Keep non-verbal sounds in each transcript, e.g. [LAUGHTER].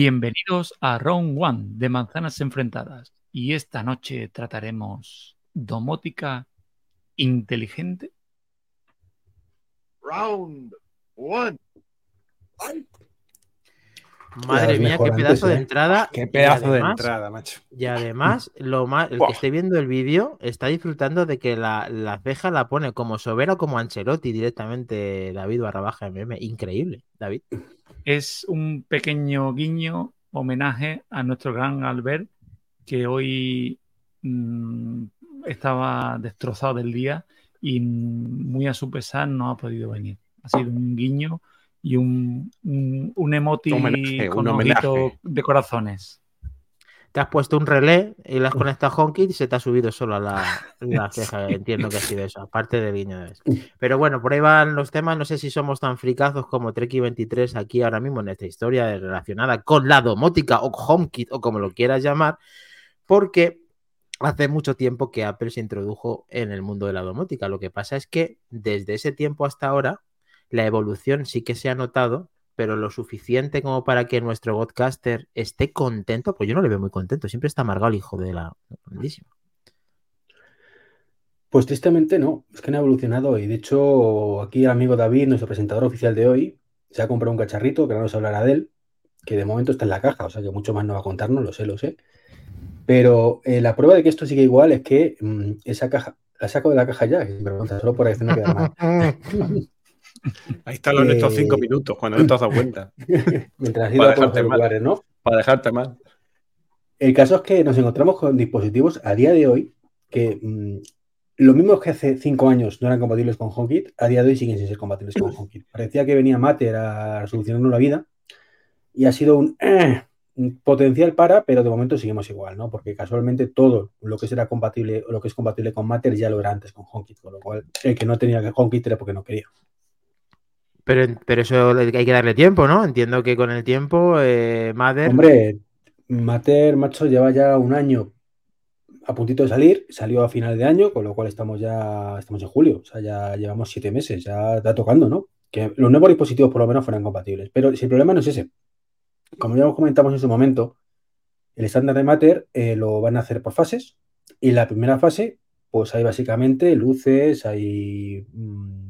Bienvenidos a Round One de Manzanas Enfrentadas. Y esta noche trataremos domótica inteligente. Round One. Madre mía, qué pedazo de ¿eh? entrada. Qué pedazo de entrada, macho. Y además, lo más, el que esté viendo el vídeo está disfrutando de que la, la ceja la pone como Sobera o como Ancelotti directamente, David barra baja MM. Increíble, David. Es un pequeño guiño, homenaje a nuestro gran Albert, que hoy mm, estaba destrozado del día y mm, muy a su pesar no ha podido venir. Ha sido un guiño y un, un, un emoti Homenaje, con un ojito homenaje. de corazones. Te has puesto un relé y le has conectado a HomeKit y se te ha subido solo a la, [LAUGHS] la ceja. Entiendo que ha sido eso, aparte del guiño de eso. Pero bueno, por ahí van los temas. No sé si somos tan fricazos como Treki23 aquí ahora mismo en esta historia relacionada con la domótica o HomeKit o como lo quieras llamar, porque hace mucho tiempo que Apple se introdujo en el mundo de la domótica. Lo que pasa es que desde ese tiempo hasta ahora, la evolución sí que se ha notado, pero lo suficiente como para que nuestro podcaster esté contento, pues yo no le veo muy contento, siempre está amargado el hijo de la grandísima. Pues tristemente no, es que no ha evolucionado y de hecho aquí el amigo David, nuestro presentador oficial de hoy, se ha comprado un cacharrito que ahora nos hablará de él, que de momento está en la caja, o sea que mucho más no va a contarnos, lo sé, lo sé. Pero eh, la prueba de que esto sigue igual es que mm, esa caja, la saco de la caja ya, que sin vergüenza, solo por reacción no queda mal. [LAUGHS] Ahí están los Eh, estos cinco minutos, cuando no te has dado cuenta. [LAUGHS] Mientras iba por los dejarte mal. auriculares, ¿no? Para dejarte mal. El caso es que nos encontramos con dispositivos a día de hoy que mm, lo mismo que hace cinco años no eran compatibles con HomeKit, a día de hoy siguen sin ser compatibles con HomeKit. Parecía que venía Matter a solucionarnos la vida y ha sido un, eh, un potencial para, pero de momento seguimos igual, ¿no? Porque casualmente todo lo que será compatible o lo que es compatible con Matter ya lo era antes con HomeKit, con lo cual el que no tenía que HomeKit era porque no quería. Pero, pero eso hay que darle tiempo, ¿no? Entiendo que con el tiempo, eh, Mother. Hombre, Mater, macho, lleva ya un año a puntito de salir, salió a final de año, con lo cual estamos ya, estamos en julio, o sea, ya llevamos siete meses, ya está tocando, ¿no? Que los nuevos dispositivos por lo menos fueran compatibles. Pero si el problema no es ese, como ya comentamos en su momento, el estándar de Mater eh, lo van a hacer por fases, y la primera fase, pues hay básicamente luces, hay mm,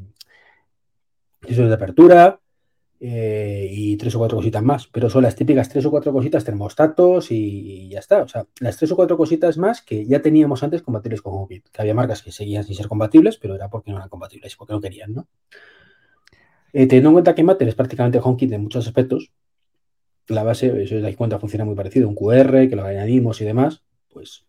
de apertura, eh, y tres o cuatro cositas más, pero son las típicas tres o cuatro cositas, termostatos y, y ya está. O sea, las tres o cuatro cositas más que ya teníamos antes compatibles con HomeKit. Que había marcas que seguían sin ser compatibles, pero era porque no eran compatibles, porque no querían, ¿no? Eh, teniendo en cuenta que Matter es prácticamente HomeKit en muchos aspectos, la base, si os dais cuenta, funciona muy parecido. Un QR, que lo añadimos y demás, pues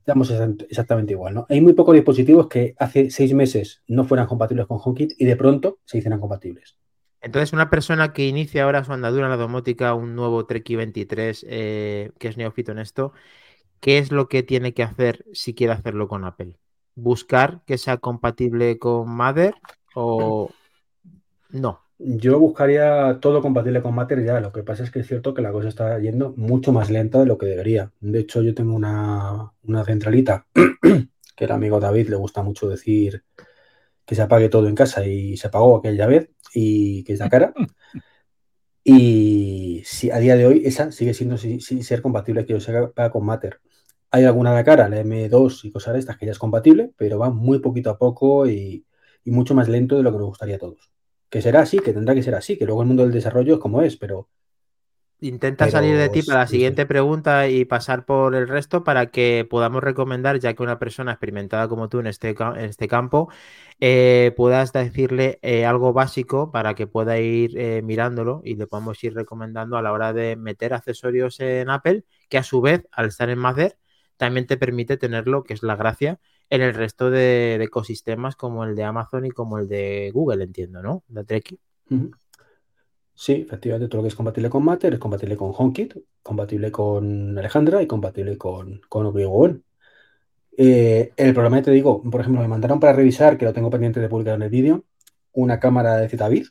estamos exact- exactamente igual, ¿no? Hay muy pocos dispositivos que hace seis meses no fueran compatibles con HomeKit y de pronto se hicieran compatibles. Entonces, una persona que inicia ahora su andadura en la domótica, un nuevo Treki 23, eh, que es neófito en esto, ¿qué es lo que tiene que hacer si quiere hacerlo con Apple? ¿Buscar que sea compatible con Mother o no? Yo buscaría todo compatible con Matter ya. Lo que pasa es que es cierto que la cosa está yendo mucho más lenta de lo que debería. De hecho, yo tengo una, una centralita [CLEARS THROAT] que el amigo David le gusta mucho decir que se apague todo en casa y se apagó aquella vez y que es la cara. [LAUGHS] Y si, a día de hoy esa sigue siendo sin, sin ser compatible que yo sepa con Matter. Hay alguna de cara, la M2 y cosas de estas que ya es compatible, pero va muy poquito a poco y, y mucho más lento de lo que nos gustaría a todos. Que será así, que tendrá que ser así, que luego el mundo del desarrollo es como es, pero Intenta Pero salir de ti para la sí, sí. siguiente pregunta y pasar por el resto para que podamos recomendar, ya que una persona experimentada como tú en este, en este campo, eh, puedas decirle eh, algo básico para que pueda ir eh, mirándolo y le podamos ir recomendando a la hora de meter accesorios en Apple, que a su vez, al estar en Macer, también te permite tenerlo, que es la gracia, en el resto de, de ecosistemas como el de Amazon y como el de Google, entiendo, ¿no? La Treki. Sí, efectivamente, todo lo que es compatible con Matter es compatible con HomeKit, compatible con Alejandra y compatible con, con. Eh, el problema, ya te digo, por ejemplo, me mandaron para revisar, que lo tengo pendiente de publicar en el vídeo, una cámara de Zetavid,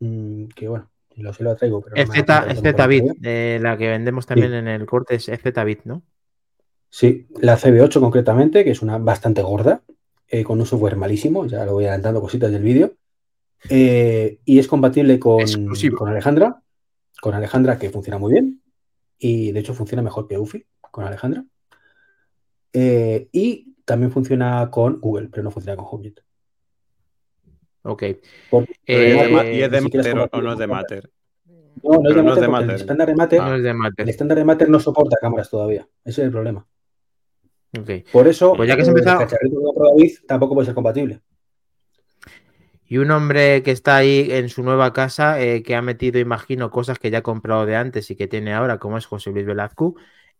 mm, que bueno, lo sé lo traigo, pero Es de Zbit, eh, la que vendemos también en el corte es Zbit, ¿no? Sí, la CB8 concretamente, que es una bastante gorda, eh, con un software malísimo, ya lo voy adelantando cositas del vídeo, eh, y es compatible con, Alejandra, con Alejandra que funciona muy bien, y de hecho funciona mejor que Ufi con Alejandra. Eh, y también funciona con Google, pero no funciona con HomeKit. Ok. Porque ¿Y es de siquiera Matter o no es de Matter? No, no es de no es Matter de porque Matter. el estándar de Matter, No es de el Matter. estándar de Matter no soporta cámaras todavía. Ese es el problema. Por eso, Pues ya que has eh, el David tampoco puede ser compatible. Y un hombre que está ahí en su nueva casa, eh, que ha metido, imagino, cosas que ya ha comprado de antes y que tiene ahora, como es José Luis Velazco,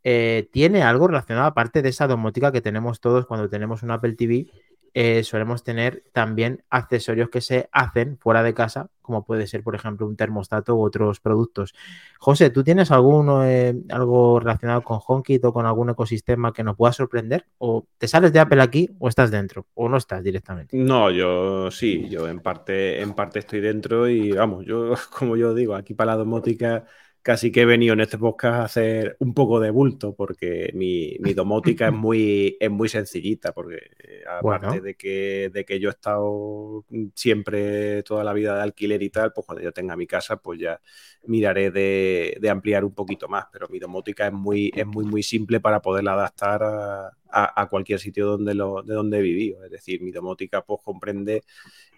eh, ¿tiene algo relacionado, aparte de esa domótica que tenemos todos cuando tenemos un Apple TV? Eh, solemos tener también accesorios que se hacen fuera de casa, como puede ser, por ejemplo, un termostato u otros productos. José, ¿tú tienes alguno, eh, algo relacionado con HomeKit o con algún ecosistema que nos pueda sorprender? ¿O te sales de Apple aquí o estás dentro? ¿O no estás directamente? No, yo sí, yo en parte, en parte estoy dentro y vamos, yo, [LAUGHS] como yo digo, aquí para la domótica casi que he venido en este podcast a hacer un poco de bulto, porque mi, mi domótica es [LAUGHS] muy, es muy sencillita, porque eh, aparte Bueno. de, que, de que yo he estado siempre toda la vida de alquiler y tal, pues cuando yo tenga mi casa, pues ya miraré de, de ampliar un poquito más, pero mi domótica es muy, es muy, muy simple para poderla adaptar a, a- a cualquier sitio donde lo, de donde he vivido. Es decir, mi domótica pues comprende,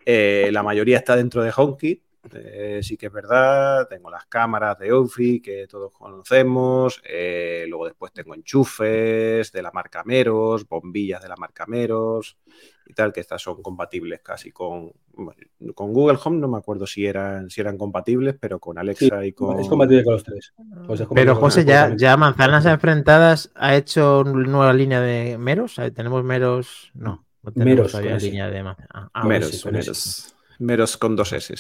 eh, la mayoría está dentro de HomeKit, eh, sí que es verdad, tengo las cámaras de Eufy que todos conocemos, eh, luego después tengo enchufes de la marca Meros, bombillas de la marca Meros y tal, que estas son compatibles casi con, bueno, con Google Home, no me acuerdo si eran, si eran compatibles, pero con Alexa y con... Es compatible con los tres. Pues Pero José, ya, ya Manzanas Enfrentadas ha hecho una nueva línea de Meros. ¿Tenemos Meros? No, no tenemos Meros, línea de Manzanas. Ah, ah, sí. Meros, Meros con dos S.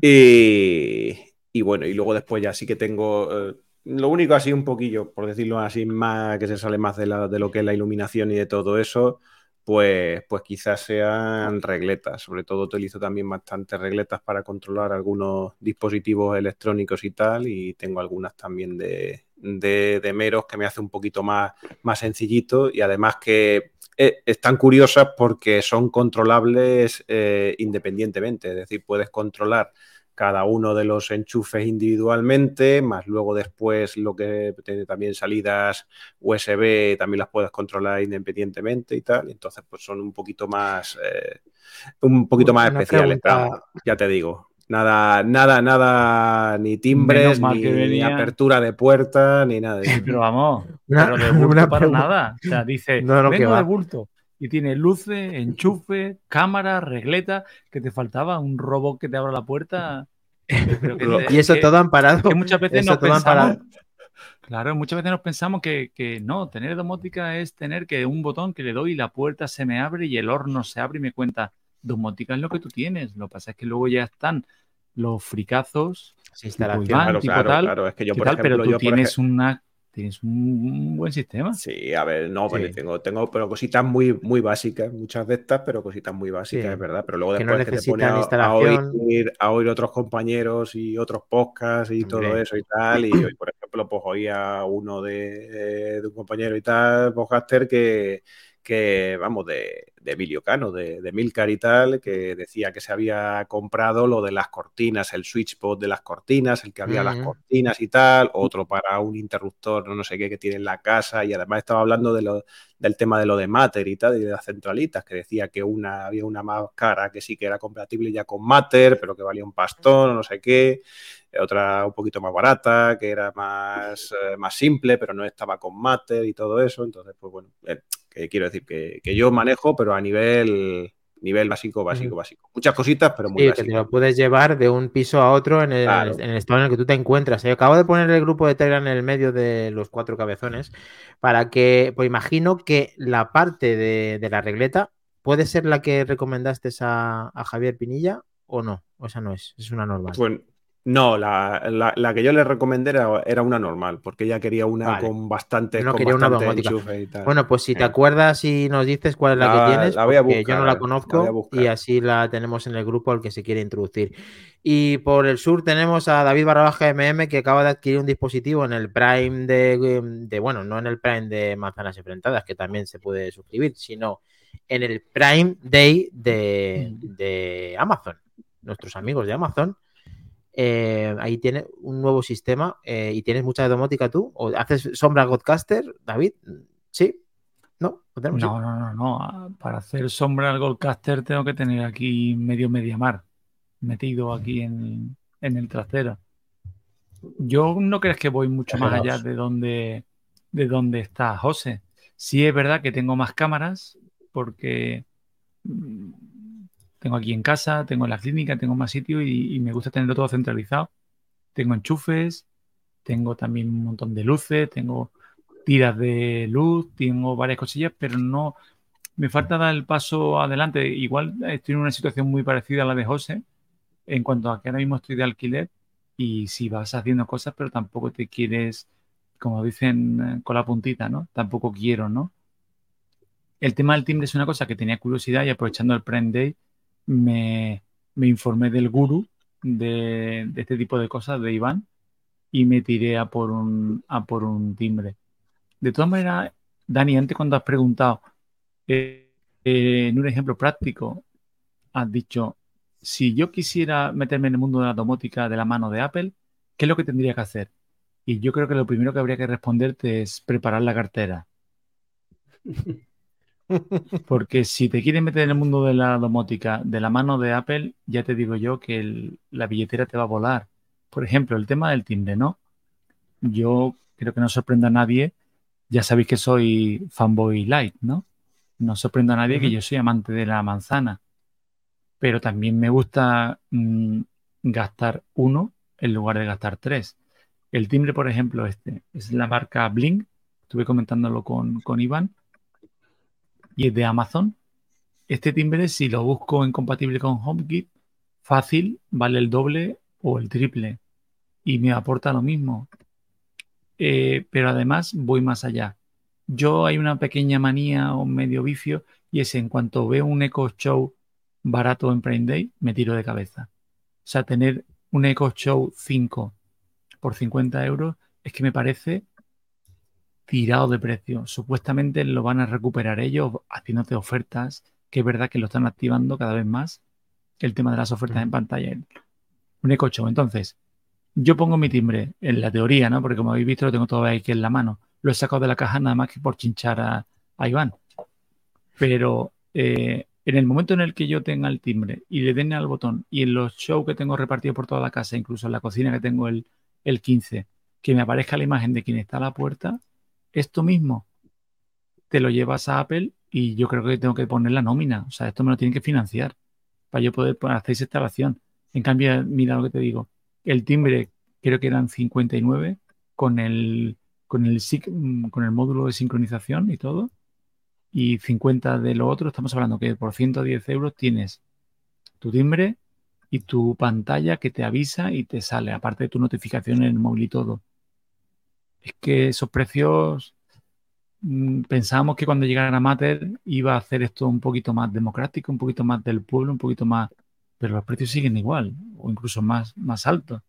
Y, y bueno, y luego después ya sí que tengo eh, lo único así un poquillo, por decirlo así, más que se sale más de, la- de lo que es la iluminación y de todo eso, pues, pues quizás sean regletas. Sobre todo utilizo también bastantes regletas para controlar algunos dispositivos electrónicos y tal, y tengo algunas también de, de, de meros que me hace un poquito más, más sencillito y además que eh, están curiosas porque son controlables eh, independientemente, es decir, puedes controlar cada uno de los enchufes individualmente, más luego después lo que tiene también salidas USB, también las puedes controlar independientemente y tal, entonces pues son un poquito más eh, un poquito más Una especiales, pregunta- ya te digo. Nada, nada, nada, ni timbres, ni, apertura de puerta, ni nada de. [LAUGHS] Pero vamos, Una- pero de bulto [LAUGHS] una para pregunta. nada. O sea, dice, No, no, que vengo de bulto. Y tiene luces, enchufe, cámara, regleta, que te faltaba un robot que te abra la puerta. Pero que [LAUGHS] te- Y eso que- todo amparado. que muchas veces eso nos todo pensamos, amparado. claro, muchas veces nos pensamos que, que no, tener domótica es tener que un botón que le doy y la puerta se me abre y el horno se abre y me cuenta, domótica es lo que tú tienes. Lo que pasa es que luego ya están los fricazos, Sí, instalación. Claro, tipo claro, tal, claro. Es que yo, y por tal, ejemplo, pero tú yo, por tienes ej- una tienes un, buen sistema. Sí, a ver, no, Sí. pero tengo, tengo pero cositas muy, muy básicas, muchas de estas, pero cositas muy básicas, Sí. es verdad. Pero luego Que no después que te pone a, oír, a oír otros compañeros y otros podcasts y todo eso y tal. Y hoy, por ejemplo, pues oía uno de, de un compañero y tal, podcaster, que, que vamos, de, de Emilio Cano, de, de Milcar y tal, que decía que se había comprado lo de las cortinas, el switchpod de las cortinas, el que había las Mm. cortinas y tal, otro para un interruptor, no, sé qué, que tiene en la casa, y además estaba hablando de lo, del tema de lo de Matter y tal, y de las centralitas, que decía que una había una más cara que sí que era compatible ya con Matter, pero que valía un pastón, no sé qué, otra un poquito más barata, que era más, eh, más simple, pero no estaba con Matter y todo eso, entonces, pues bueno, eh, que quiero decir que, que yo manejo, pero a nivel, nivel básico, básico, básico. Muchas cositas, pero muy Sí, que te lo puedes llevar de un piso a otro en el, Claro. en el estado en el que tú te encuentras. Yo acabo de poner el grupo de Telegram en el medio de los cuatro cabezones para que, pues imagino que la parte de, de la regleta puede ser la que recomendaste a, a Javier Pinilla o no. O esa no es, es una normal. No, la, la- la que yo le recomendé era, era una normal, porque ella quería una Vale. con bastantes, No con quería una bastante y tal. Bueno, pues si te acuerdas y nos dices cuál es la, La- que tienes, la voy a porque yo buscar, no la la voy a conozco buscar. y así la tenemos en el grupo al que se quiere introducir. Y por el sur tenemos a David Barrabaja MM que acaba de adquirir un dispositivo en el Prime de, de, bueno, no en el Prime de Manzanas Enfrentadas, que también se puede suscribir, sino en el Prime Day de, de Amazon. Nuestros amigos de Amazon eh, ahí tiene un nuevo sistema eh, y tienes mucha domótica tú. ¿O haces sombra Godcaster, David? ¿Sí? ¿No? ¿No, no, no, no, no. Para hacer sombra al Goldcaster tengo que tener aquí medio mediamar metido aquí en, en el trasero. Yo no crees que voy mucho más allá de donde, de donde está José. Sí es verdad que tengo más cámaras porque mm, tengo aquí en casa, tengo en la clínica, tengo más sitio y, me gusta tenerlo todo centralizado. Tengo enchufes, tengo también un montón de luces, tengo tiras de luz, tengo varias cosillas, pero no me falta dar el paso adelante. Igual estoy en una situación muy parecida a la de José, en cuanto a que ahora mismo estoy de alquiler y si vas haciendo cosas, pero tampoco te quieres, como dicen eh, con la puntita, ¿no? Tampoco quiero, ¿no? El tema del timbre es una cosa que tenía curiosidad y aprovechando el Prime Day me, informé del guru de, de este tipo de cosas, de Iván, y me tiré a por un, a por un timbre. De todas maneras, Dani, antes cuando has preguntado, eh, eh, en un ejemplo práctico, has dicho, si yo quisiera meterme en el mundo de la domótica de la mano de Apple, ¿qué es lo que tendría que hacer? Y yo creo que lo primero que habría que responderte es preparar la cartera. [LAUGHS] Porque si te quieres meter en el mundo de la domótica de la mano de Apple, ya te digo yo que el- la billetera te va a volar. Por ejemplo, el tema del timbre, ¿no? Yo creo que no sorprenda a nadie. Ya sabéis que soy fanboy light, ¿no? No sorprenda a nadie que yo soy amante de la manzana. Pero también me gusta mm, gastar uno en lugar de gastar tres. El timbre, por ejemplo, este es la marca Blink. Estuve comentándolo con, con Iván y es de Amazon. Este timbre, si lo busco en compatible con HomeKit, fácil, vale el doble o el triple y me aporta lo mismo. Eh, pero además voy más allá. Yo hay una pequeña manía o medio vicio y es en cuanto veo un Echo Show barato en Prime Day, me tiro de cabeza. O sea, tener un Echo Show 5 por 50 euros es que me parece tirado de precio. Supuestamente lo van a recuperar ellos haciéndote ofertas, que es verdad que lo están activando cada vez más, el tema de las ofertas en pantalla. Un Show. Entonces, yo pongo mi timbre en la teoría, ¿no? Porque como habéis visto, lo tengo todo aquí en la mano. Lo he sacado de la caja nada más que por chinchar a, a Iván. Pero eh, en el momento en el que yo tenga el timbre y le den al botón y en los shows que tengo repartidos por toda la casa, incluso en la cocina que tengo el, el 15, que me aparezca la imagen de quien está a la puerta, esto mismo te lo llevas a Apple y yo creo que tengo que poner la nómina. O sea, esto me lo tienen que financiar para yo poder hacer esa instalación. En cambio, mira lo que te digo. El timbre creo que eran 59 con el, con el, mm, con el módulo de sincronización y todo. Y 50 de lo otro, estamos hablando que por 110 euros tienes tu timbre y tu pantalla que te avisa y te sale, aparte de tu notificación en el móvil y todo. Es que esos precios mm, pensábamos que cuando llegara Matter iba a hacer esto un poquito más democrático, un poquito más del pueblo, un poquito más, pero los precios siguen igual o incluso más, más altos.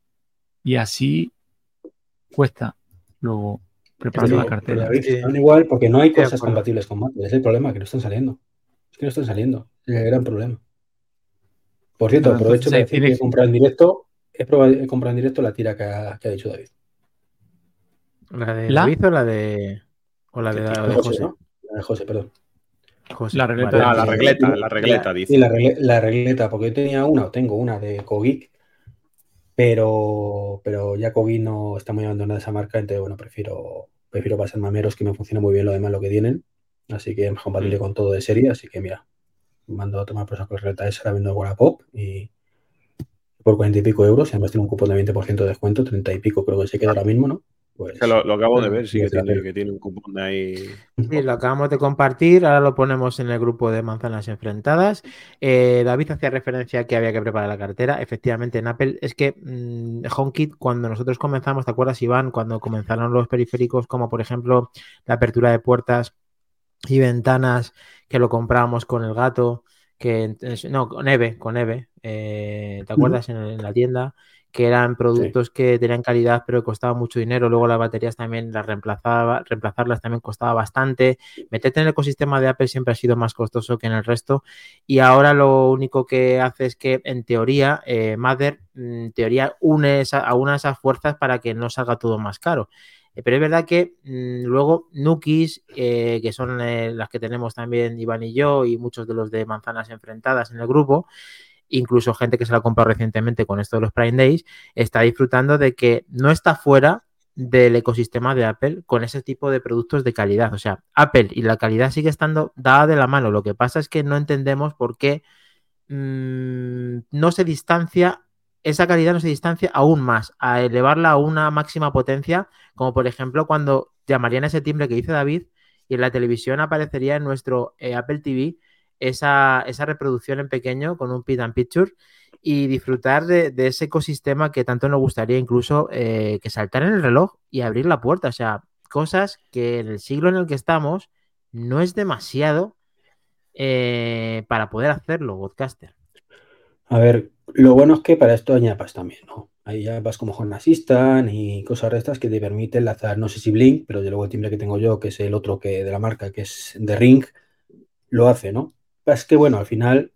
Y así cuesta luego preparar la pero, cartera. Están igual porque no hay cosas compatibles con Mac. Es el problema, que no están saliendo. Es que no están saliendo. Es el gran problema. Por cierto, aprovecho para decir que he comprado en directo, he, probado- he comprado en directo la tira que ha, que ha dicho David. ¿La de ¿La? David o la de, o la de, José, José? ¿no? La de José, perdón. José, La regleta vale. de Ah, la regleta, la regleta, dice. Y la, regle- la regleta, porque yo tenía una, o tengo una de Kogik, pero, pero ya Kogik no está muy abandonada esa marca, entonces bueno, prefiero, prefiero pasar mameros que me funciona muy bien lo demás lo que tienen. Así que es compatible Mm. con todo de serie, así que mira, mando a tomar por esa regleta esa, la vendo en Wallapop y por 40 y pico euros, y además tiene un cupón de 20% de descuento, 30 y pico creo que se queda ahora mismo, ¿no? Pues lo, lo acabo de Mm, ver, sí que tiene, que tiene un cupón de ahí. Sí, lo acabamos de compartir, ahora lo ponemos en el grupo de manzanas enfrentadas. Eh, David hacía referencia a que había que preparar la cartera. Efectivamente, en Apple es que mm, HomeKit, cuando nosotros comenzamos, ¿te acuerdas, Iván? Cuando comenzaron los periféricos, como por ejemplo la apertura de puertas y ventanas, que lo comprábamos con el gato, que no, con Eve, con Eve, eh, ¿te acuerdas? En, en la tienda, que eran productos que tenían calidad pero costaban mucho dinero, luego las baterías también las reemplazaba, reemplazarlas también costaba bastante, meterte en el ecosistema de Apple siempre ha sido más costoso que en el resto. Y ahora lo único que hace es que en teoría eh, Mother en teoría une a una de esas fuerzas para que no salga todo más caro. Eh, pero es verdad que mmm, luego Nukis, eh, que son eh, las que tenemos también Iván y yo, y muchos de los de manzanas enfrentadas en el grupo, incluso gente que se la ha comprado recientemente con esto de los Prime Days, está disfrutando de que no está fuera del ecosistema de Apple con ese tipo de productos de calidad. O sea, Apple y la calidad sigue estando dada de la mano. Lo que pasa es que no entendemos por qué mmm, no se distancia esa calidad no se distancia aún más a elevarla a una máxima potencia, como por ejemplo cuando llamarían ese timbre que dice David y en la televisión aparecería en nuestro eh, Apple TV esa, esa, reproducción en pequeño con un pit and picture y disfrutar de, ese ecosistema que tanto nos gustaría incluso eh, que saltar en el reloj y abrir la puerta. O sea, cosas que en el siglo en el que estamos no es demasiado eh, para poder hacerlo, podcaster. A ver, lo bueno es que para esto hay apps también, ¿no? Hay ya como Home y cosas de estas que te permiten enlazar, no sé si Blink, pero de luego el timbre que tengo yo, que es el otro que de la marca, que es de Ring, lo hace, ¿no? Es que, bueno, al final,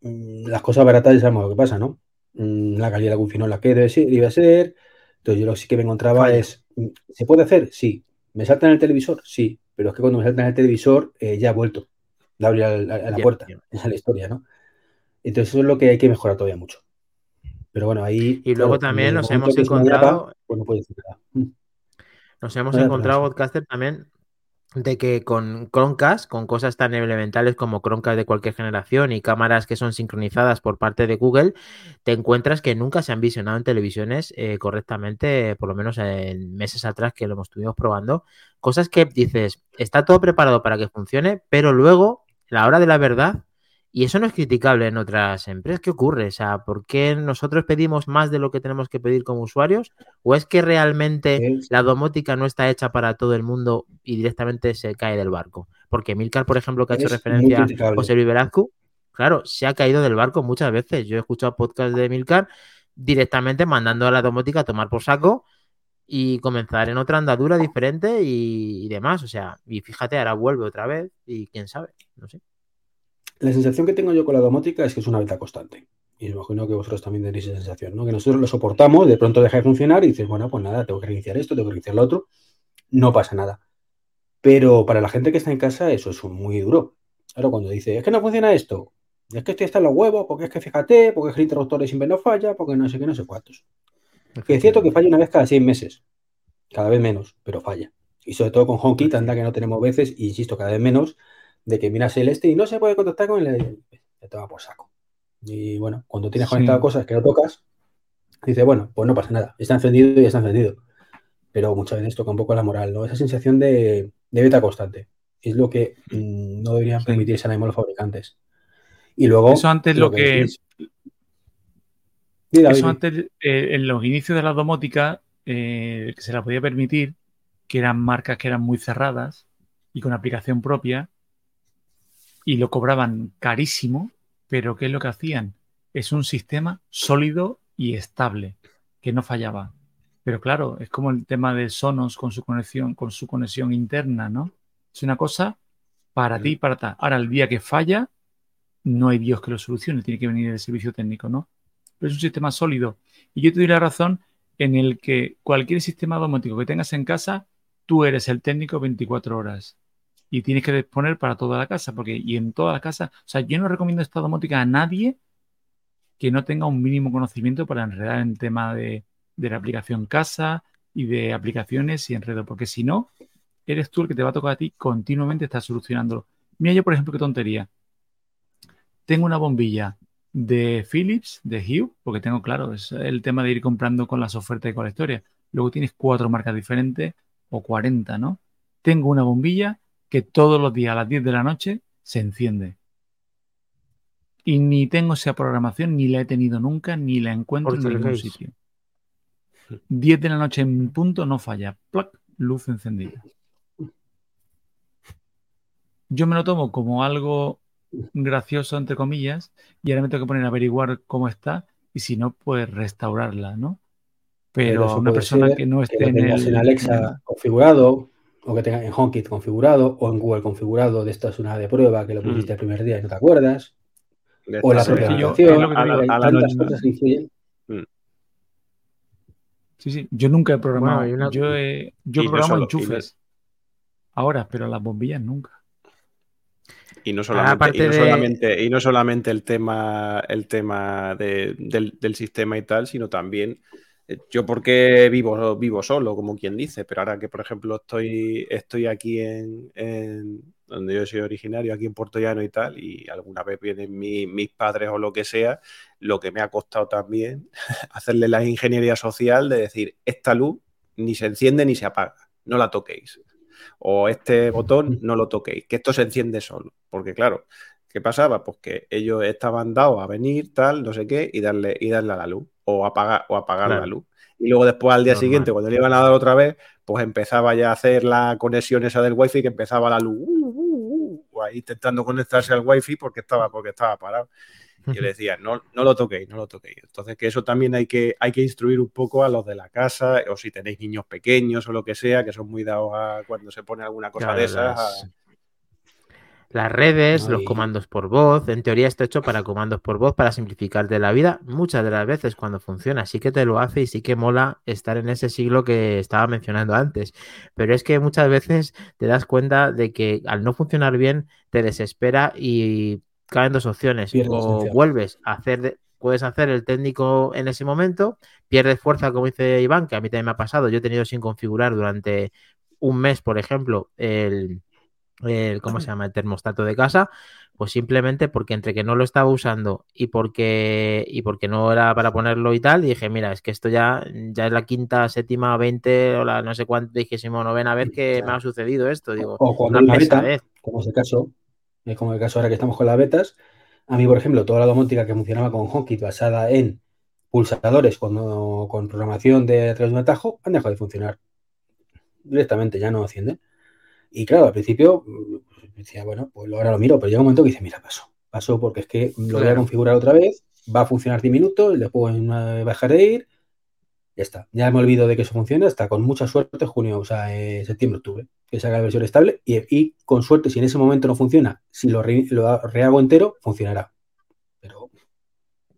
mmm, las cosas baratas ya sabemos lo que pasa, ¿no? Mmm, la calidad de wifi no la que debe ser, debe ser. Entonces yo lo que sí que me encontraba Falla. es, mm, ¿se puede hacer? Sí. ¿Me salta en el televisor? Sí. Pero es que cuando me salta en el televisor eh, ya ha vuelto. Le abrí a la, a la puerta. Yeah. Esa es la historia, ¿no? Entonces eso es lo que hay que mejorar todavía mucho. Pero bueno, ahí... Y luego claro, también nos hemos encontrado... Pues no puede decir nada. Nos hemos no encontrado, podcaster, también de que con Chromecast, con cosas tan elementales como Chromecast de cualquier generación y cámaras que son sincronizadas por parte de Google, te encuentras que nunca se han visionado en televisiones eh, correctamente, por lo menos en meses atrás que lo estuvimos probando. Cosas que dices, está todo preparado para que funcione, pero luego, la hora de la verdad, y eso no es criticable en otras empresas. ¿Qué ocurre? O sea, ¿por qué nosotros pedimos más de lo que tenemos que pedir como usuarios? ¿O es que realmente la domótica no está hecha para todo el mundo y directamente se cae del barco? Porque Milcar, por ejemplo, que ha hecho es referencia a José Luis Velasco, claro, se ha caído del barco muchas veces. Yo he escuchado podcasts de Milcar directamente mandando a la domótica a tomar por saco y comenzar en otra andadura diferente y, y demás. O sea, y fíjate, ahora vuelve otra vez y quién sabe, no sé. La sensación que tengo yo con la domótica es que es una beta constante. Y imagino que vosotros también tenéis esa sensación, ¿no? Que nosotros lo soportamos, de pronto deja de funcionar y dices, bueno, pues nada, tengo que reiniciar esto, tengo que reiniciar lo otro. No pasa nada. Pero para la gente que está en casa, eso es muy duro. Claro, cuando dice, es que no funciona esto, es que estoy hasta en los huevos, porque es que fíjate, porque es que el interruptor siempre no falla, porque no sé qué, no sé cuántos. Que es cierto que falla una vez cada seis meses, cada vez menos, pero falla. Y sobre todo con HomeKit, anda que no tenemos veces, y insisto, cada vez menos, de que miras el este y no se puede contactar con el. Te toma por saco. Y bueno, cuando tienes sí. conectado cosas que no tocas, dices, bueno, pues no pasa nada, está encendido y está encendido. Pero muchas veces toca un poco la moral, ¿no? Esa sensación de, de beta constante. Es lo que mmm, no deberían permitirse ahora mismo los fabricantes. Y luego. Eso antes lo, lo que. que... Eso antes, eh, en los inicios de la domótica, eh, que se la podía permitir, que eran marcas que eran muy cerradas y con aplicación propia, y lo cobraban carísimo, pero ¿qué es lo que hacían? Es un sistema sólido y estable, que no fallaba. Pero claro, es como el tema de Sonos con su conexión, con su conexión interna, ¿no? Es una cosa para sí. ti y para ti. Ahora, el día que falla, no hay Dios que lo solucione, tiene que venir el servicio técnico, ¿no? Pero es un sistema sólido. Y yo te doy la razón en el que cualquier sistema domótico que tengas en casa, tú eres el técnico 24 horas y tienes que disponer para toda la casa, porque y en toda la casa, o sea, yo no recomiendo esta domótica a nadie que no tenga un mínimo conocimiento para enredar en tema de, de la aplicación casa y de aplicaciones y enredo, porque si no, eres tú el que te va a tocar a ti continuamente estar solucionándolo. Mira yo, por ejemplo, qué tontería. Tengo una bombilla de Philips, de Hue, porque tengo, claro, es el tema de ir comprando con las ofertas y con la historia. Luego tienes cuatro marcas diferentes o 40, ¿no? Tengo una bombilla que todos los días a las 10 de la noche se enciende. Y ni tengo esa programación, ni la he tenido nunca, ni la encuentro en ningún sitio. 10 de la noche en punto no falla. ¡Plac! Luz encendida. Yo me lo tomo como algo gracioso, entre comillas, y ahora me tengo que poner a averiguar cómo está. y si no, pues restaurarla, ¿no? Pero una persona que no que esté lo en el... en Alexa configurado, o que tengas en HomeKit configurado, o en Google configurado, de esto es una de prueba que lo pusiste Mm. el primer día y no te acuerdas, o la propia aplicación, hay tantas noche- cosas que influyen. Sí, sí, yo nunca he programado. Bueno, y una- Yo, he- yo no programo no- enchufes. Ahora, pero las bombillas nunca. Y no solamente, aparte y no de- solamente, y no solamente el tema, el tema de- del, del sistema y tal, sino también yo porque vivo, vivo solo, como quien dice, pero ahora que por ejemplo estoy, estoy aquí en, donde yo soy originario, aquí en Puerto Llano y tal, y alguna vez vienen mi- mis padres o lo que sea, lo que me ha costado también [LAUGHS] hacerle la ingeniería social de decir, esta luz ni se enciende ni se apaga, no la toquéis. O este botón no lo toquéis, que esto se enciende solo. Porque claro, ¿qué pasaba? Pues que ellos estaban dados a venir, tal, no sé qué, y darle, y darle a la luz, o apagar, o apagar Claro. la luz. Y luego después al día Normal. siguiente, cuando le iban a dar otra vez, pues empezaba ya a hacer la conexión esa del wifi que empezaba la luz, uh, uh, uh, ahí intentando conectarse al wifi porque estaba, porque estaba parado. Y yo le decía, no, no lo toquéis, no lo toquéis. Entonces, que eso también hay que, hay que instruir un poco a los de la casa, o si tenéis niños pequeños o lo que sea, que son muy dados a cuando se pone alguna cosa Claro, de esas. las- a- Las redes, los comandos por voz, en teoría está hecho para comandos por voz, para simplificarte la vida, muchas de las veces cuando funciona, sí que te lo hace y sí que mola estar en ese siglo que estaba mencionando antes. Pero es que muchas veces te das cuenta de que al no funcionar bien te desespera y caen dos opciones. Pierdes O vuelves a hacer, de- puedes hacer el técnico en ese momento, pierdes fuerza, como dice Iván, que a mí también me ha pasado. Yo he tenido sin configurar durante un mes, por ejemplo, el el, ¿cómo se [CLEARS THROAT] llama? El termostato de casa, pues simplemente porque entre que no lo estaba usando y porque, y porque no era para ponerlo y tal, dije, mira, es que esto ya, ya es la quinta, séptima, veinte o la no sé cuánto, dijésimo novena vez que me ha sucedido esto, digo, O cuando una beta, pesadez. como es el caso, es como el caso ahora que estamos con las betas. A mí, por ejemplo, toda la domótica que funcionaba con HomeKit basada en pulsadores con, con programación de a través de un atajo han dejado de funcionar. Directamente, ya no encienden. Y claro, al principio mm, decía, bueno, pues ahora lo miro, pero llega un momento que dice, mira, paso, paso porque es que lo voy a configurar otra vez, va a funcionar 10 minutos, después eh, dejar de ir, ya está. Ya me olvido de que eso funcione hasta con mucha suerte junio, o sea, eh, septiembre, octubre, que salga la versión estable y, y con suerte, si en ese momento no funciona, si lo, re- lo rehago entero, funcionará. Pero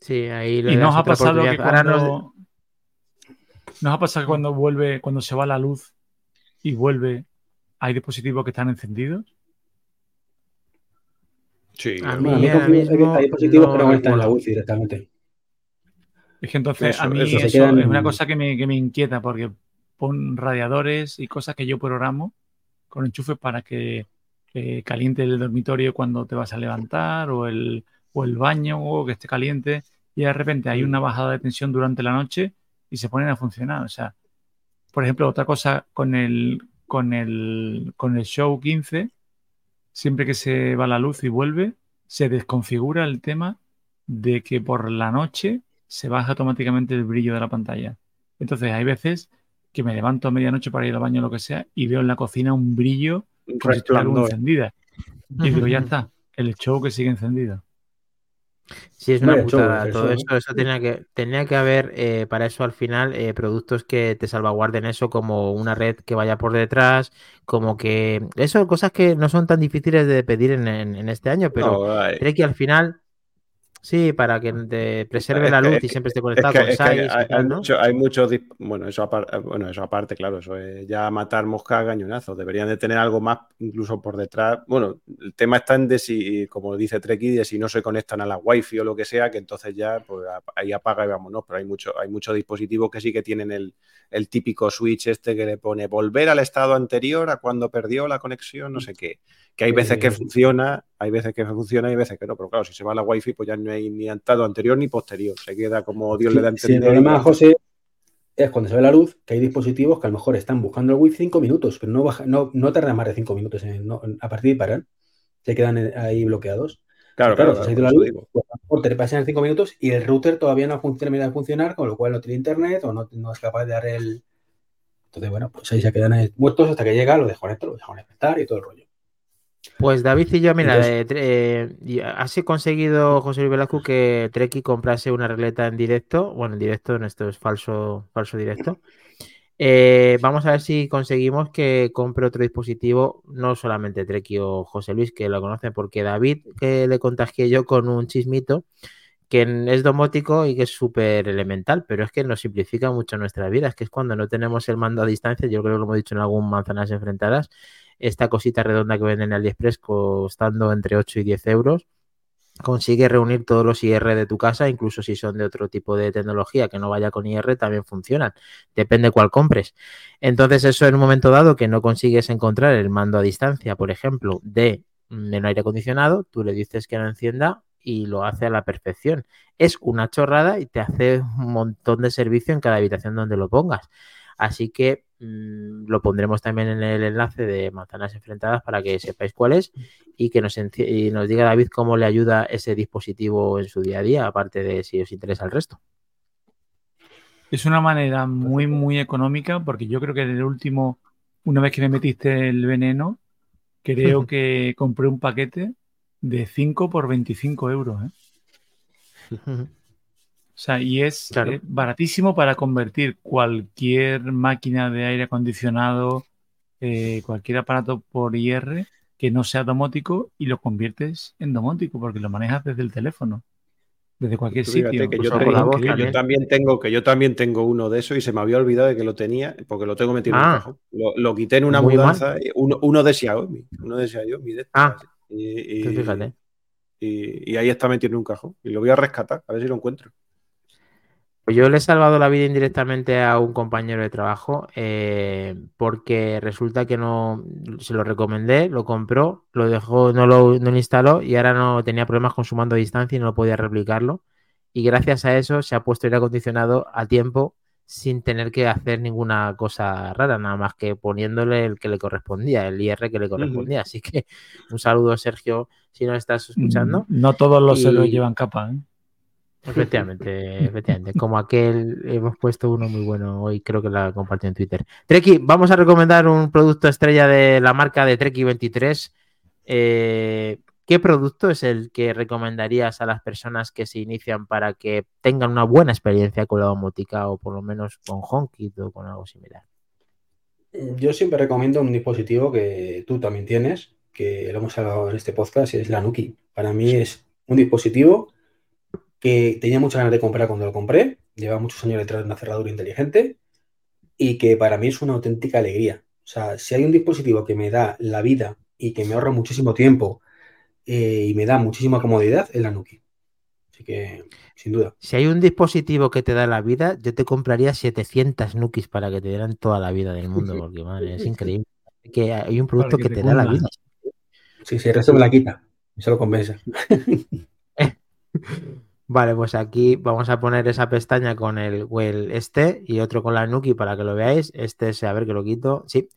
Sí, ahí le Y nos ha pasado que cuando... Nos ha pasado que cuando vuelve, cuando se va la luz y vuelve, hay dispositivos que están encendidos. Sí, A bueno, a mí confío- hay, mismo hay dispositivos no que no conectan en la wifi directamente. Es que entonces Eso- a mí eso eso, se quedan- es una cosa que me, que me inquieta porque pon radiadores y cosas que yo programo con enchufes para que eh, caliente el dormitorio cuando te vas a levantar o el, o el baño o que esté caliente y de repente hay una bajada de tensión durante la noche y se ponen a funcionar. O sea, por ejemplo, otra cosa con el, con el, con el Show 15, siempre que se va la luz y vuelve, se desconfigura el tema de que por la noche se baja automáticamente el brillo de la pantalla. Entonces hay veces que me levanto a medianoche para ir al baño o lo que sea y veo en la cocina un brillo como si encendida. Y digo, ya [LAUGHS] está, el show que sigue encendido. Sí, es una putada. Todo eso, eso tenía que, tenía que haber eh, para eso al final eh, productos que te salvaguarden eso, como una red que vaya por detrás, como que eso, cosas que no son tan difíciles de pedir en, en- en este año, pero No, creo que al final sí, para que te preserve Es la luz y siempre esté Es conectado que, con es que hay, y hay tal, ¿no? mucho- hay muchos. Bueno eso, aparte, bueno, eso aparte, claro, eso es ya matar mosca a cañonazos. Deberían de tener algo más, incluso por detrás. Bueno, el tema está en de si, como dice Treki, de si no se conectan a la wifi o lo que sea, que entonces ya pues, ahí apaga y vámonos. Pero hay, mucho, hay muchos dispositivos que sí que tienen el, el típico switch este que le pone volver al estado anterior a cuando perdió la conexión, no sé qué. Que hay veces que Sí. funciona, hay veces que funciona y hay veces que no. Pero claro, si se va la wifi, pues ya no hay ni estado anterior ni posterior. Se queda como Dios le da a Sí, el entender. problema, José, es cuando se ve la luz, que hay dispositivos que a lo mejor están buscando el wifi cinco minutos, pero no, baja, no, no tardan más de cinco minutos en, no- a partir de parar. Se quedan eh, ahí bloqueados. Claro, claro, si se ha claro, eso luz, pues a lo mejor te pasan cinco minutos y el router todavía no funciona, termina de funcionar, con lo cual no tiene internet o no, no es capaz de dar el. Entonces, bueno, pues ahí se quedan ahí muertos hasta que llega, lo desconecta, lo deja conectar y todo el rollo. Pues David y yo, mira, Entonces- eh, y has conseguido, José Luis Velasco, que Treki comprase una regleta en directo. Bueno, en directo, en esto es falso, falso directo. Eh, vamos a ver si conseguimos que compre otro dispositivo, no solamente Treki o José Luis, que lo conocen, porque David, que le contagié yo con un chismito, que es domótico y que es súper elemental, pero es que nos simplifica mucho nuestra vida. Es que es cuando no tenemos el mando a distancia, yo creo que lo hemos dicho en algún manzanas enfrentadas, esta cosita redonda que venden en AliExpress costando entre 8 y 10 euros, consigue reunir todos los IR de tu casa, incluso si son de otro tipo de tecnología que no vaya con IR, también funcionan. Depende cuál compres. Entonces, eso en un momento dado que no consigues encontrar el mando a distancia, por ejemplo, de mm, un aire acondicionado, tú le dices que lo encienda y lo hace a la perfección. Es una chorrada y te hace un montón de servicio en cada habitación donde lo pongas. Así que mmm, lo pondremos también en el enlace de Manzanas Enfrentadas para que sepáis cuál es y que nos, y nos diga David cómo le ayuda ese dispositivo en su día a día, aparte de si os interesa el resto. Es una manera muy, muy económica porque yo creo que en el último, una vez que me metiste el veneno, creo [LAUGHS] que compré un paquete de 5 por 25 euros. ¿eh? O sea, y es Claro. eh, baratísimo para convertir cualquier máquina de aire acondicionado, eh, cualquier aparato por IR que no sea domótico y lo conviertes en domótico porque lo manejas desde el teléfono, desde cualquier sitio. que yo, Incluso Es con la tengo, voz que yo también. tengo que yo también tengo uno de esos y se me había olvidado de que lo tenía porque lo tengo metido en Ah. un cajón. Lo, lo quité en una mudanza, uno, uno de Xiaomi, uno de Xiaomi de Ah. así. Y, y- Pues fíjate. y- y ahí está metido en un cajón y lo voy a rescatar, a ver si lo encuentro. Pues yo le he salvado la vida indirectamente a un compañero de trabajo eh, porque resulta que no se lo recomendé, lo compró, lo dejó, no lo, no lo instaló y ahora no tenía problemas con su mando a distancia y no podía replicarlo. Y gracias a eso se ha puesto aire acondicionado a tiempo sin tener que hacer ninguna cosa rara, nada más que poniéndole el que le correspondía, el IR que le correspondía. Así que un saludo, Sergio, si nos estás escuchando. Mm, No todos los Y- celos llevan capa. ¿eh? Efectivamente, [LAUGHS] efectivamente. Como aquel, hemos puesto uno muy bueno hoy, creo que la compartió en Twitter. Treki, vamos a recomendar un producto estrella de la marca de Treki 23. Eh, ¿Qué producto es el que recomendarías a las personas que se inician para que tengan una buena experiencia con la domótica o por lo menos con HomeKit o con algo similar? Yo siempre recomiendo un dispositivo que tú también tienes, que lo hemos hablado en este podcast, y es la Nuki. Para mí es un dispositivo que tenía muchas ganas de comprar cuando lo compré, lleva muchos años detrás de una cerradura inteligente y que para mí es una auténtica alegría. O sea, si hay un dispositivo que me da la vida y que me ahorra muchísimo tiempo eh, y me da muchísima comodidad, es la Nuki. Así que, sin duda. Si hay un dispositivo que te da la vida, yo te compraría 700 Nukis para que te dieran toda la vida del mundo, [LAUGHS] porque madre, es increíble. Que hay un producto que que te te da la vida. Sí, si el resto me la quita, eso lo compensa. [LAUGHS] Vale, pues aquí vamos a poner esa pestaña con el well este y otro con la Nuki para que lo veáis. Este es, a ver que lo quito. Sí.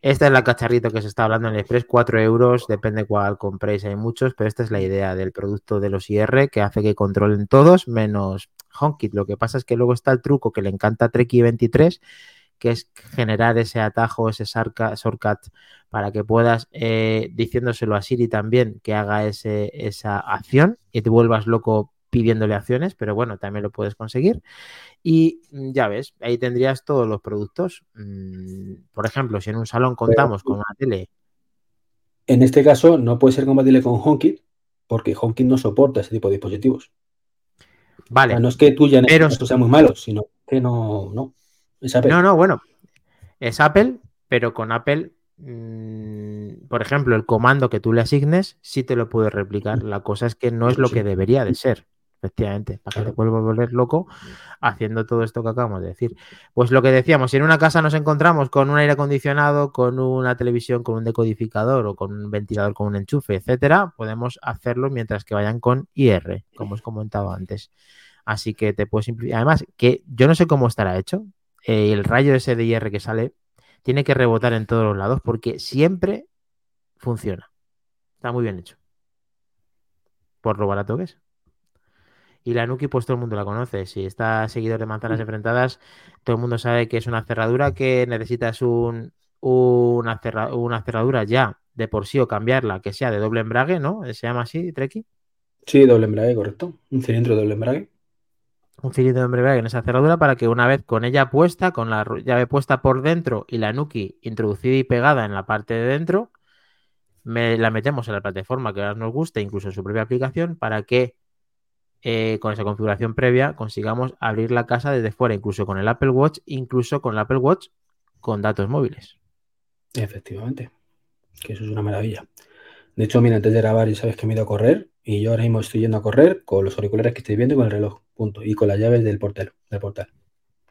Esta es la cacharrito que se está hablando en el Express, 4 euros, depende cuál compréis, hay muchos, pero esta es la idea del producto de los IR que hace que controlen todos menos HomeKit. Lo que pasa es que luego está el truco que le encanta a Treki23, que es generar ese atajo, ese shortcut para que puedas, eh, diciéndoselo a Siri también, que haga ese, esa acción y te vuelvas loco pidiéndole acciones, pero bueno, también lo puedes conseguir. Y mm, ya ves, ahí tendrías todos los productos. Mm, Por ejemplo, si en un salón contamos con una tele, En este caso no puede ser compatible con HomeKit porque HomeKit no soporta ese tipo de dispositivos. O vale. sea, no es que tú ya en Pero- este caso sea muy malo, sino que no, no. Es Apple. No, no, bueno, es Apple, pero con Apple, mm, por ejemplo, el comando que tú le asignes sí te lo puedes replicar. La cosa es que no es lo que debería de ser, efectivamente, para que te vuelva a volver loco haciendo todo esto que acabamos de decir. Pues lo que decíamos, si en una casa nos encontramos con un aire acondicionado, con una televisión, con un decodificador o con un ventilador con un enchufe, etcétera, podemos hacerlo mientras que vayan con IR, como os comentaba antes. Así que te puedes simplificar. Además, que yo no sé cómo estará hecho. eh, el rayo ese de IR que sale tiene que rebotar en todos los lados porque siempre funciona. Está muy bien hecho. Por lo barato que es. Y la Nuki, pues todo el mundo la conoce. Si está seguidor de manzanas enfrentadas, todo el mundo sabe que es una cerradura que necesitas un, una, cerra- una cerradura ya de por sí o cambiarla, que sea de doble embrague, ¿no? ¿Se llama así, Treki? Sí, doble embrague, correcto. Un cilindro de doble embrague. Un cilindro de embrague en esa cerradura para que una vez con ella puesta, con la llave puesta por dentro y la Nuki introducida y pegada en la parte de dentro, me, la metemos en la plataforma que más nos guste, incluso en su propia aplicación, para que eh, con esa configuración previa consigamos abrir la casa desde fuera, incluso con el Apple Watch, incluso con el Apple Watch con datos móviles. Efectivamente. Que eso es una maravilla. De hecho, mira, antes de grabar, ya sabes que me he ido a correr y yo ahora mismo estoy yendo a correr con los auriculares que estáis viendo y con el reloj, punto. Y con las llaves del portal, del portal,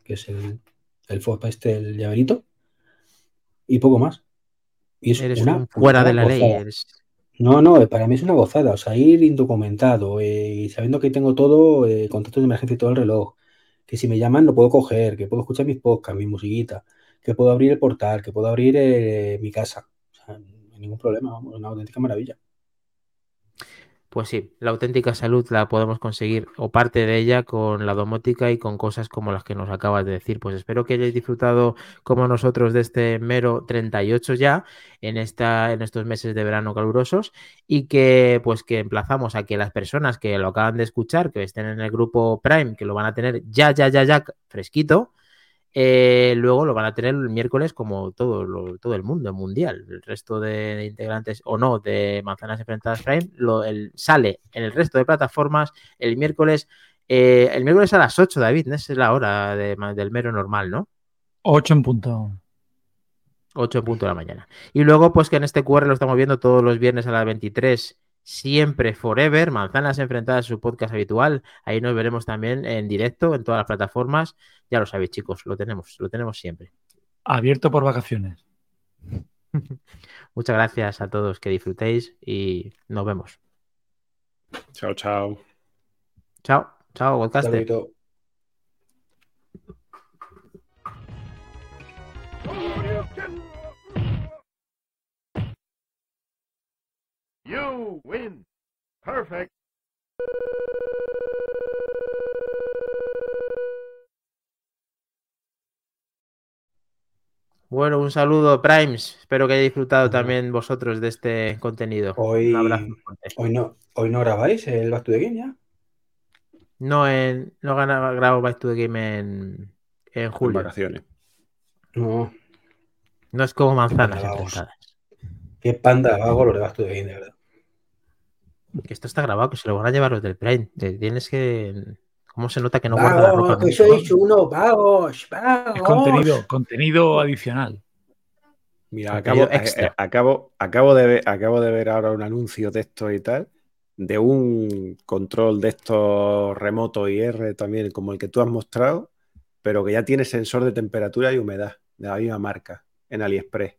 que es el, el FOB este, el llaverito. Y poco más. Y es Eres una un fuera de la ley. eres- No, no, para mí es una gozada. O sea, ir indocumentado eh, y sabiendo que tengo todo, eh, contactos de emergencia y todo el reloj. Que si me llaman lo puedo coger, que puedo escuchar mis podcasts, mi musiquita, que puedo abrir el portal, que puedo abrir eh, mi casa. O sea, ningún problema, vamos, una auténtica maravilla. Pues sí, la auténtica salud la podemos conseguir o parte de ella con la domótica y con cosas como las que nos acabas de decir. Pues espero que hayáis disfrutado como nosotros de este mero 38 ya en, esta, en estos meses de verano calurosos y que pues que emplazamos a que las personas que lo acaban de escuchar, que estén en el grupo Prime, que lo van a tener ya, ya, ya, ya fresquito, eh, luego lo van a tener el miércoles como todo, lo- todo el mundo mundial. El resto de integrantes o no de Manzanas Enfrentadas Prime lo, el- sale en el resto de plataformas el miércoles. eh, el miércoles a las 8, David, ¿no? esa es la hora de- del mero normal, ¿no? 8 en punto. 8 en punto de la mañana. Y luego, pues que en este QR lo estamos viendo todos los viernes a las 23, siempre forever, Manzanas Enfrentadas, su podcast habitual. Ahí nos veremos también en directo en todas las plataformas. Ya lo sabéis, chicos, lo tenemos, lo tenemos siempre. Abierto por vacaciones. [LAUGHS] Muchas gracias a todos, que disfrutéis y nos vemos. Chao, chao. Chao, chao, podcaster. You win. Perfect. Bueno, un saludo, Primes. Espero que hayáis disfrutado también vosotros de este contenido. Hoy- Un abrazo fuerte. Hoy no, hoy no grabáis el Back to the Game ya. No, en, no grabo Back to the Game en, en En julio. vacaciones. No, No es como manzanas qué panda vago lo de Back to the Game, de verdad. Que esto está grabado, que se lo van a llevar los del Prime. Te- Tienes que. ¿Cómo se nota que no guarda la ropa? Que sois unos vagos, vagos. Es contenido, contenido adicional. Mira, acabo, eh, eh, acabo, acabo, de ver, acabo de ver ahora un anuncio de esto y tal, de un control de estos remoto IR también, como el que tú has mostrado, pero que ya tiene sensor de temperatura y humedad de la misma marca en AliExpress.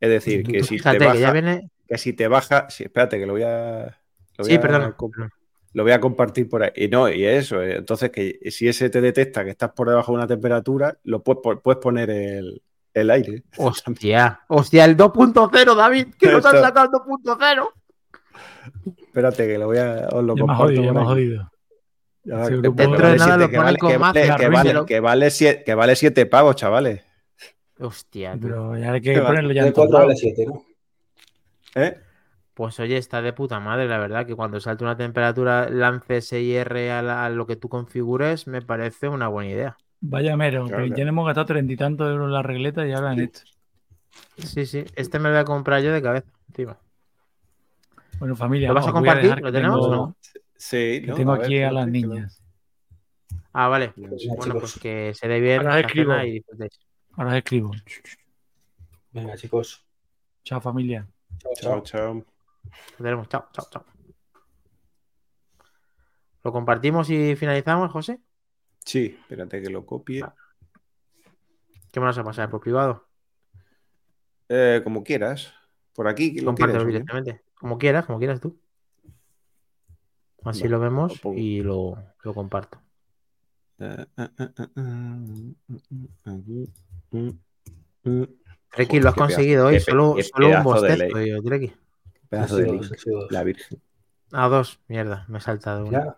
Es decir, que si te baja, que ya viene. que si te baja, sí, espérate que lo voy a, lo voy Sí, comp- lo voy a compartir por ahí. Y no, y eso, eh, entonces que si ese te detecta que estás por debajo de una temperatura, lo puedes, puedes poner el, el aire. [LAUGHS] Hostia, hostia, el 2.0, David, que nos han sacado el 2.0. Espérate que lo voy a os lo Ya comparto jodido, ya me jodido. Ya, que Dentro de vale nada lo que ponen vale- con que más vale- la que vale- que vale siete- que vale siete pavos, chavales. Hostia. Pero ya hay que ponerlo ya De en todos 4 a lados. las 7, ¿no? ¿Eh? Pues oye, está de puta madre, la verdad, que cuando salte una temperatura lances IR a, la- a lo que tú configures, me parece una buena idea. Vaya mero, Claro, que claro. ya le hemos gastado treinta y tantos euros en la regleta y ahora han hecho. Sí, sí, este me lo voy a comprar yo de cabeza, encima. Bueno, familia, ¿Lo vas a os compartir? ¿Lo tenemos o no? Sí, que no, tengo a ver, aquí a las niñas. Ah, vale. Sí. Bueno, chicos. pues que se dé bien Ahora la escribo. y. Ahora os escribo. Venga, chicos. Chao, familia. Chao, Chao, chao. Nos veremos. Chao, chao, chao. ¿Lo compartimos y finalizamos, José? Sí, espérate que lo copie. ¿Qué me vas a pasar? ¿Por privado? Eh, como quieras. Por aquí, lo Compártelo directamente. Como quieras, como quieras tú. Así lo vemos lo y lo, lo comparto. Treki, lo has conseguido hoy. solo solo un bostezo, Treki. Pedazo de link. La Virgen. Ah, dos. Mierda, me he saltado uno. Ya.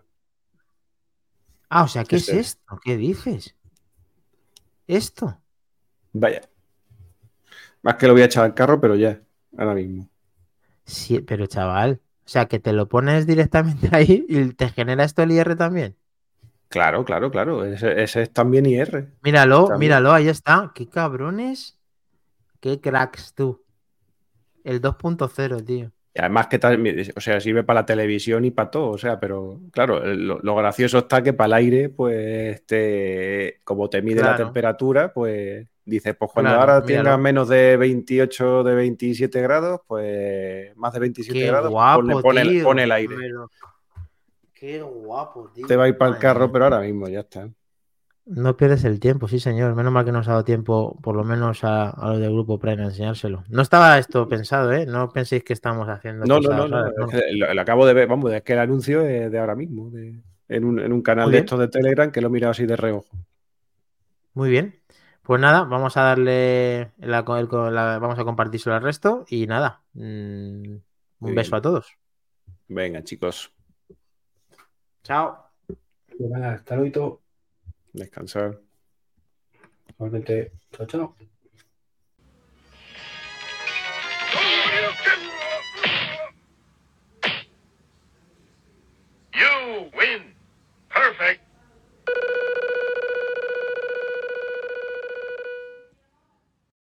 Ah, o sea, ¿qué es Este. esto? ¿Qué dices? ¿Esto? Vaya. Más que lo voy a echar al carro, pero ya, ahora mismo. Sí, pero chaval, o sea, que te lo pones directamente [LAUGHS] ahí y te genera esto el IR también. Claro, claro, claro. Ese, ese es también IR. Míralo, También. míralo, ahí está. Qué cabrones. Qué cracks tú. El 2.0, tío. Y además que tal, o sea, sirve para la televisión y para todo, o sea, pero claro, lo, lo gracioso está que para el aire, pues, te, como te mide la temperatura, pues dices, pues cuando Claro, ahora tengas menos de 28, de 27 grados, pues más de 27 Qué grados, guapo, pone, pone el- tío. pone el aire. Pero- Qué guapo, tío. Te va a ir para el carro, pero ahora mismo ya está. No pierdes el tiempo, sí, señor. Menos mal que nos ha dado tiempo, por lo menos a, a los del grupo Prime, a enseñárselo. No estaba esto pensado, ¿eh? No penséis que estamos haciendo No, no, cosas no, no, lo, lo acabo de ver, vamos, es que el anuncio es de ahora mismo, de- en, un, en un canal Muy de bien. estos de Telegram que lo he mirado así de reojo. Muy bien. Pues nada, vamos a darle la, el- la- vamos a compartírselo al resto y nada. mm, un Muy beso bien. a todos. Venga, chicos, Chao. Pues hasta luego. Descansar. Igualmente. Chao, chao.